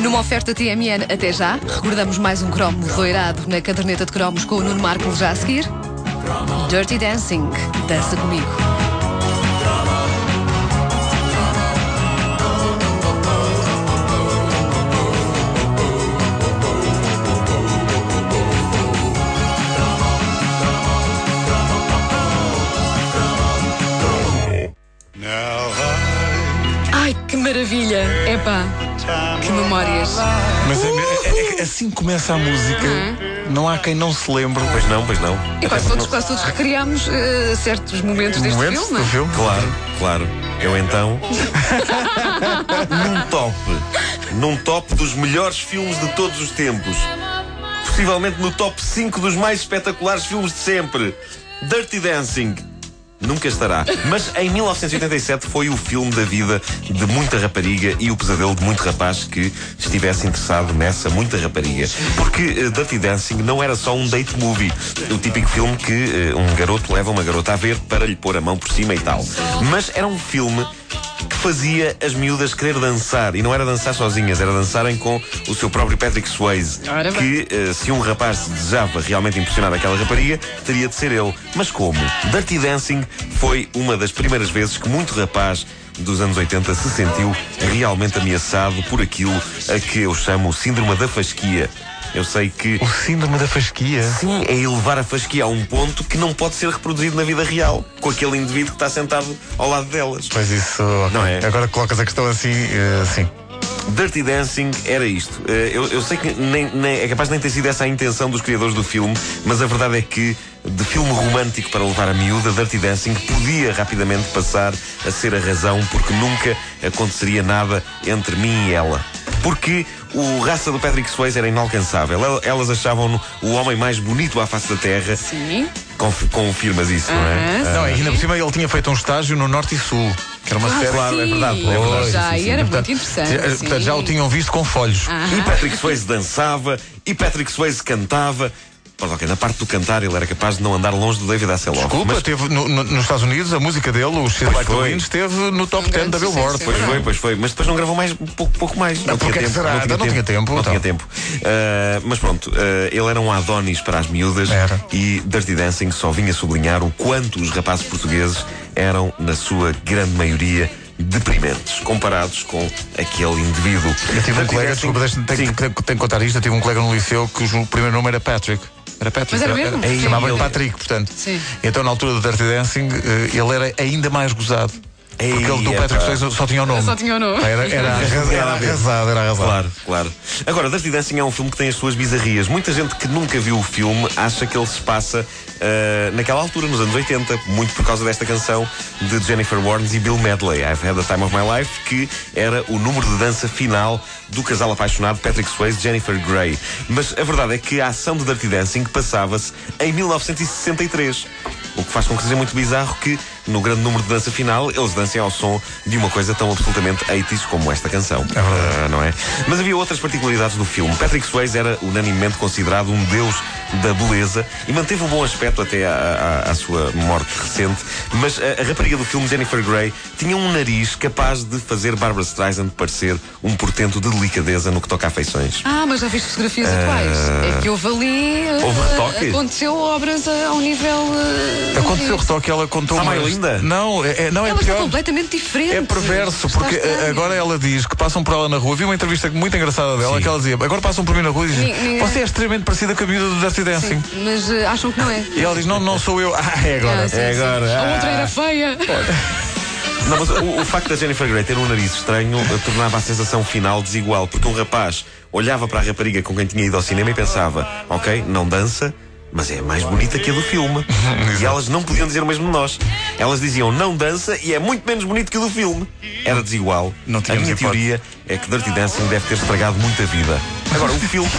Numa oferta TMN até já, recordamos mais um cromo doirado na caderneta de cromos com o Nuno Marco já a seguir. Dirty Dancing, dança comigo. Que memórias. Mas é- é- é- assim que começa a música, não há quem não se lembre. Pois não, pois não. E quase todos, quase todos recriámos eh, certos momentos deste Momentos filme. do filme. Claro, claro. Eu então. num top. Num top dos melhores filmes de todos os tempos. Possivelmente no top 5 dos mais espetaculares filmes de sempre. Dirty Dancing. Nunca estará. Mas em 1987 foi o filme da vida de muita rapariga e o pesadelo de muito rapaz que estivesse interessado nessa muita rapariga. Porque eh, Dirty Dancing não era só um date movie. O típico filme que eh, um garoto leva uma garota a ver para lhe pôr a mão por cima e tal. Mas era um filme que fazia as miúdas querer dançar. E não era dançar sozinhas, era dançarem com o seu próprio Patrick Swayze. Ora bem. Que, eh, se um rapaz se desejava realmente impressionar aquela rapariga, teria de ser ele. Mas como? Dirty Dancing foi uma das primeiras vezes que muito rapaz dos anos 80 se sentiu realmente ameaçado por aquilo a que eu chamo síndrome da fasquia. Eu sei que O síndrome da fasquia. Sim, é elevar a fasquia a um ponto que não pode ser reproduzido na vida real, com aquele indivíduo que está sentado ao lado delas. Pois isso. Não é? Agora colocas a questão assim, eh, sim. Dirty Dancing era isto. Eh, Eu, eu sei que nem, nem- é capaz de nem ter sido essa a intenção dos criadores do filme, mas a verdade é que, de filme romântico para levar a miúda, Dirty Dancing podia rapidamente passar a ser a razão porque nunca aconteceria nada entre mim e ela. Porque o raça do Patrick Swayze era inalcançável. El- Elas achavam-no o homem mais bonito à face da Terra. Sim. Conf- Confirmas isso, não é? Aham, Não, ainda por cima ele tinha feito um estágio no Norte e Sul, que era uma Ah, série. claro, é sim. verdade, é verdade. Já, Sim, sim, e era Portanto, muito interessante. portanto, já o sim. tinham visto com folhos. E Patrick Swayze dançava, e Patrick Swayze cantava. Pois ok, na parte do cantar ele era capaz de não andar longe do David Hasselhoff. Desculpa, mas teve no- no- nos Estados Unidos a música dele, o Shit Pois Like the esteve no top Um 10 da Billboard. Pois foi, pois foi. Mas depois não gravou mais pouco, pouco mais. Não, porque tinha que tempo. será? Então não tinha tempo, Não então. tinha tempo. Ah, mas pronto, ah, ele era um Adonis para as miúdas Era. e Dirty Dancing só vinha sublinhar o quanto os rapazes portugueses eram, na sua grande maioria, deprimentes, comparados com aquele indivíduo. Eu tive um colega, desculpa, tenho, que contar isto. Eu tive um colega no liceu cujo primeiro nome era Patrick. Era Patrick. Mas era mesmo? Sim. Chamava-lhe Patrick, portanto. Sim. Então, na altura do Dirty Dancing, eh, ele era ainda mais gozado. Ei, Porque ele do. Patrick Swayze só tinha o nome. Só tinha o nome. Era, era, arrasado, era arrasado, era arrasado. Claro, claro. Agora, Dirty Dancing é um filme que tem as suas bizarrias. Muita gente que nunca viu o filme acha que ele se passa ah, naquela altura, nos anos 80, muito por causa desta canção de Jennifer Warnes e Bill Medley, I've Had the Time of My Life, que era o número de dança final do casal apaixonado Patrick Swayze e Jennifer Grey. Mas a verdade é que a ação de Dirty Dancing passava-se em 1963. O que faz com que seja muito bizarro que, no grande número de dança final, eles dancem ao som de uma coisa tão absolutamente 80s como esta canção. Ah, não é? Mas havia outras particularidades do filme. Patrick Swayze era unanimemente considerado um deus da beleza e manteve um bom aspecto até à, à- à sua morte recente. Mas a, a rapariga do filme, Jennifer Grey, tinha um nariz capaz de fazer Barbara Streisand parecer um portento de delicadeza no que toca a feições. Ah, mas já viste fotografias atuais? É que houve ali. Houve retoque? Aconteceu obras eh, ao nível. eh, Aconteceu o retoque, ela contou. Mais uma- linda? Não, é, é- não é Ela está pior. completamente diferente. É perverso, porque estranho. eh, agora ela diz que passam por ela na rua. Vi uma entrevista muito engraçada dela Sim. que ela dizia: agora passam por mim na rua e dizem: ninguém- Você é extremamente parecida com a miúda do Dirty Sim, Dancing. mas eh, acham que não é. E ela diz: Não, não sou eu. Ah, é agora. Ah, sim, É sim. agora. A outra Ah. era feia. Não, mas o, o facto da Jennifer Grey ter um nariz estranho eh, tornava a sensação final desigual, porque um rapaz olhava para a rapariga com quem tinha ido ao cinema e pensava: ok, não dança. Mas é mais bonita que a do filme. e elas não podiam dizer o mesmo de nós. Elas diziam não dança e é muito menos bonito que o do filme. Era desigual. Não a minha hipótese. teoria é que Dirty Dancing deve ter estragado muita vida. Agora, o filme,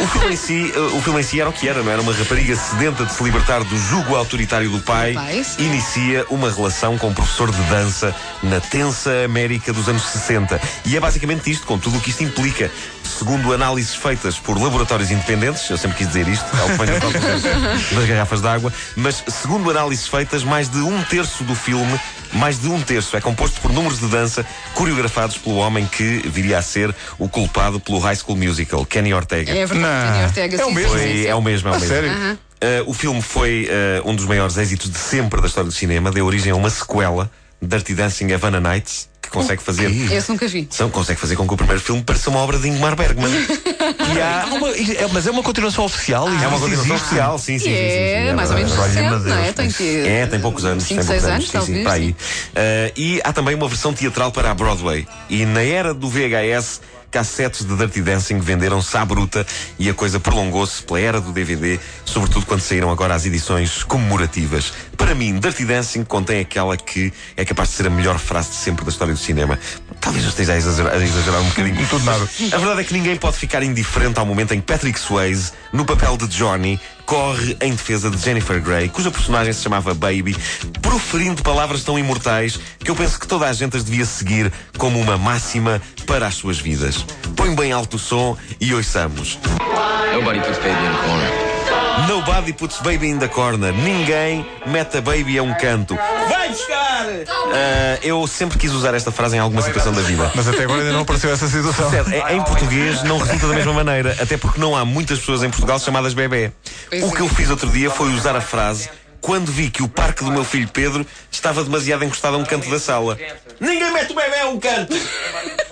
o filme em si, eh, o filme em si era o que era, não era uma rapariga sedenta de se libertar do jugo autoritário do pai, pai, inicia uma relação com um professor de dança na tensa América dos anos 60. E é basicamente isto, com tudo o que isto implica. Segundo análises feitas por laboratórios independentes, eu sempre quis dizer isto, das garrafas de água, mas segundo análises feitas, mais de um terço do filme mais de um terço é composto por números de dança coreografados pelo homem que viria a ser o culpado pelo High School Musical, Kenny Ortega. É verdade. Kenny Ortega. É o sim, mesmo. Foi- é o mesmo, é o mesmo. sério? Uh, o filme foi uh, um dos maiores êxitos de sempre da história do cinema, deu origem a uma sequela, Dirty Dancing Havana Nights, consegue fazer. Esse nunca vi. São, consegue fazer com que o primeiro filme pareça uma obra de Ingmar Bergman. E há uma- é- mas é uma continuação oficial. é uma continuação existe. oficial, sim, sim. Sim, sim, sim, é sim, mais ou menos verdade. recente, não é? Tem que. É, tem poucos anos. Cinco, tem seis poucos anos, sim, talvez, sim, para aí. sim. Uh, e há também uma versão teatral para a Broadway. E na era do VHS, cassetes de Dirty Dancing venderam-se à bruta e a coisa prolongou-se pela era do DVD, sobretudo quando saíram agora as edições comemorativas. Para mim, Dirty Dancing contém aquela que é capaz de ser a melhor frase de sempre da história do cinema. Talvez eu esteja a exagerar, a exagerar um bocadinho. Tudo nada. A verdade é que ninguém pode ficar indiferente ao momento em que Patrick Swayze, no papel de Johnny, corre em defesa de Jennifer Grey, cuja personagem se chamava Baby, proferindo palavras tão imortais que eu penso que toda a gente as devia seguir como uma máxima para as suas vidas. Põe bem alto o som e ouçamos. Nobody puts baby in a corner. Nobody puts baby in the corner. Ninguém mete a baby a um canto. Vai buscar! Ah, eu sempre quis usar esta frase em alguma situação da vida. Mas até agora ainda não apareceu essa situação. Certo, em, em português não resulta da mesma maneira, até porque não há muitas pessoas em Portugal chamadas bebê. O é. que eu fiz outro dia foi usar a frase quando vi que o parque do meu filho Pedro estava demasiado encostado a um canto da sala. Ninguém mete o bebê a um canto!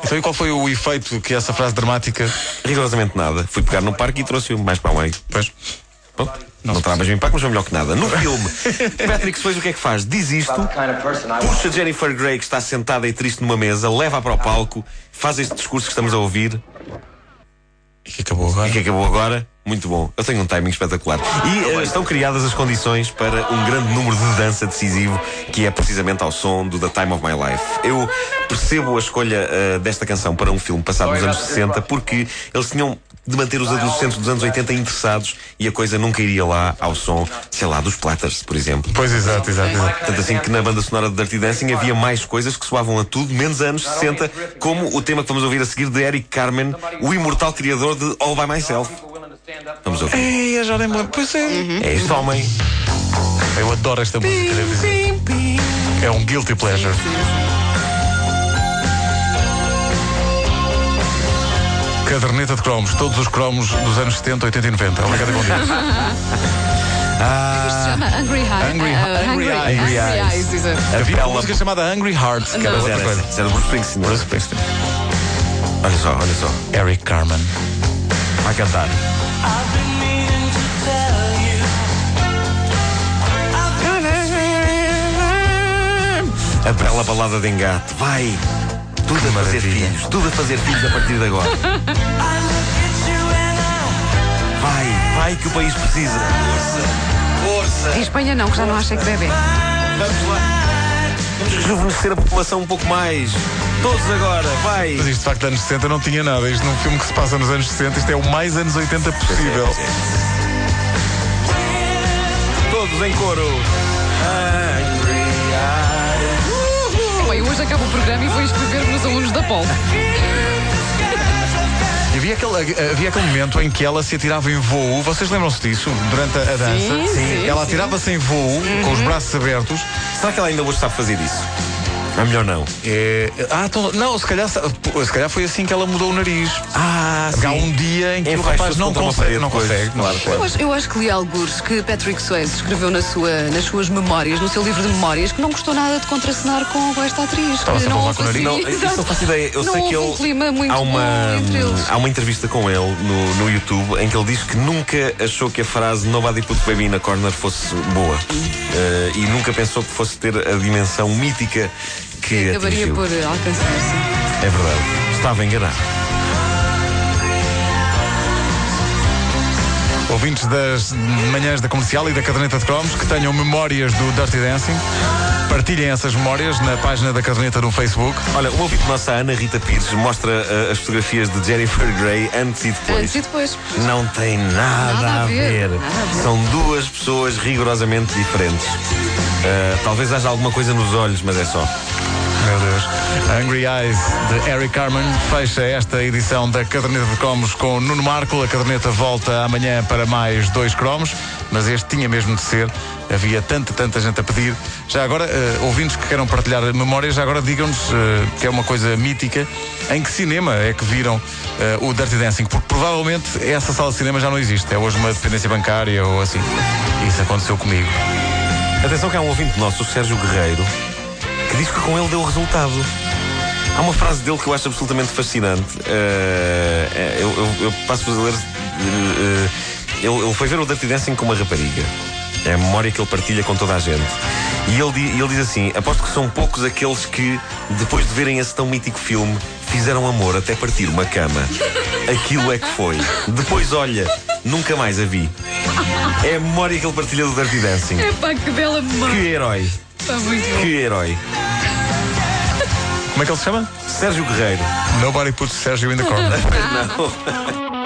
Então, e qual foi o efeito que essa frase dramática. Rigorosamente nada. Fui pegar no parque e trouxe-o mais para o meio. Pois. Bom, não terá mesmo impacto, mas foi melhor que nada. No filme, Patrick Swayze o que é que faz? Diz isto, puxa Jennifer Grey que está sentada e triste numa mesa, leva-a para o palco, faz este discurso que estamos a ouvir E que acabou agora. e que acabou agora. Muito bom. Eu tenho um timing espetacular. E eh, estão criadas as condições para um grande número de dança decisivo, que é precisamente ao som do The Time of My Life. Eu percebo a escolha eh, desta canção para um filme passado nos anos 60, porque eles tinham de manter os adolescentes dos anos 80 interessados e a coisa nunca iria lá ao som, sei lá, dos Platters, por exemplo. Pois, exato, exato, exato. Tanto assim que na banda sonora de Dirty Dancing havia mais coisas que soavam a tudo, menos anos 60, como o tema que vamos ouvir a seguir de Eric Carmen, o imortal criador de All By Myself. Vamos ouvir. Ei, eu já nem me lembro. Pois é. É este homem. Eu adoro esta música, devo dizer. É um guilty pleasure. Caderneta de cromos, todos os cromos dos anos 70, 80 e 90. Obrigado, bom dia. Isto se chama Hungry High. Ah, Hungry Hungry Eyes. Hungry Eyes. Exato. Havia uma música chamada Hungry Heart, que era Não. Outra era, coisa. era Bruce Springsteen. Bruce Springsteen. Olha só, olha só. Eric Carmen. Vai cantar. A bela balada de engate. Vai! Tudo a fazer maravilha. filhos. Tudo a fazer filhos a partir de agora. Vai, vai que o país precisa. Força, força. Em Espanha não, que já não acha que bebê. Vamos lá. Vamos rejuvenescer a população um pouco mais. Todos agora, vai. Mas isto de facto anos 60 não tinha nada. Isto num filme que se passa nos anos 60, isto é o mais anos 80 possível. Todos em coro. Bem, hoje acaba o programa e vou inscrever nos alunos da Pol. Havia aquele, havia aquele momento em que ela se atirava em voo. Vocês lembram-se disso? Durante a, dança? Sim, sim, Ela atirava-se em voo, com os braços abertos. Será que ela ainda hoje sabe fazer isso? É melhor não. É, ah, então, não, se calhar, se calhar foi assim que ela mudou o nariz. Ah, Porque há um dia em que o Enfaixa-se rapaz não consegue. Não consegue. Claro, claro. Eu acho, eu acho que li alguns que Patrick Swayze escreveu na sua, nas suas memórias, no seu livro de memórias, que não gostou nada de contracenar com, esta atriz. Estava-se que a não o houve nariz. assim- Não, isso Exato. não faço ideia. Eu não sei que ele. um clima muito há uma, entre eles. há uma entrevista com ele no, no YouTube em que ele diz que nunca achou que a frase Nobody put baby in a corner fosse boa. Eh, e nunca pensou que fosse ter a dimensão mítica que Acabaria atingiu. por alcançar-se. É verdade. Estava enganado. Ouvintes das manhãs da comercial e da caderneta de cromos que tenham memórias do Dirty Dancing, partilhem essas memórias na página da caderneta no Facebook. Olha, uma ouvinte nossa, a Ana Rita Pires, mostra eh, as fotografias de Jennifer Grey antes e depois. Antes e depois. Não tem nada, Nada a ver. nada a ver. São duas pessoas rigorosamente diferentes. Uh, talvez haja alguma coisa nos olhos, mas é só. Meu Deus. Angry Eyes de Eric Carmen fecha esta edição da Caderneta de Cromos com Nuno Marco. A caderneta volta amanhã para mais dois cromos, mas este tinha mesmo de ser. Havia tanta, tanta gente a pedir. Já agora, uh, ouvintes que queiram partilhar memórias, já agora digam-nos uh, que é uma coisa mítica. Em que cinema é que viram uh, o Dirty Dancing? Porque provavelmente essa sala de cinema já não existe. É hoje uma dependência bancária ou assim. Isso aconteceu comigo. Atenção que há um ouvinte nosso, o Sérgio Guerreiro, que diz que com ele deu resultado. Há uma frase dele que eu acho absolutamente fascinante. Uh, eu, eu, eu passo-vos a ler. Uh, ele, ele, foi ver o Dirty Dancing com uma rapariga. É a memória que ele partilha com toda a gente. E ele, ele diz assim: aposto que são poucos aqueles que, depois de verem esse tão mítico filme, fizeram amor até partir uma cama. Aquilo é que foi. Depois, olha, nunca mais a vi. É a memória que ele partilha do Dirty Dancing. É pá, que bela memória. Que herói. Está muito bom. Que herói. Como é que ele se chama? Sérgio Guerreiro. Nobody puts Sérgio in the corner. Não.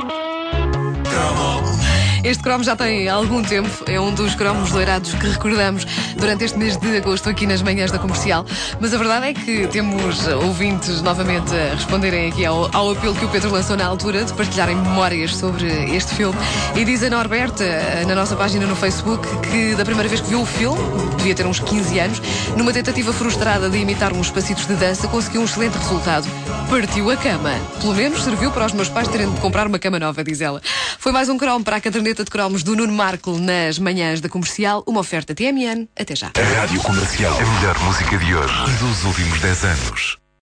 Este cromo já tem algum tempo, é um dos cromos doirados que recordamos durante este mês de agosto aqui nas manhãs da comercial. Mas a verdade é que temos ouvintes novamente a responderem aqui ao, ao apelo que o Pedro lançou na altura de partilharem memórias sobre este filme. E diz a Norberta, na nossa página no Facebook, que da primeira vez que viu o filme, devia ter uns 15 anos, numa tentativa frustrada de imitar uns passitos de dança, conseguiu um excelente resultado. Partiu a cama. Pelo menos serviu para os meus pais terem de comprar uma cama nova, diz ela. Foi mais um cromo para a caderneta de cromos do Nuno Marco nas manhãs da comercial, uma oferta TMN. Até já. A Rádio Comercial. A melhor música de hoje e dos últimos 10 anos.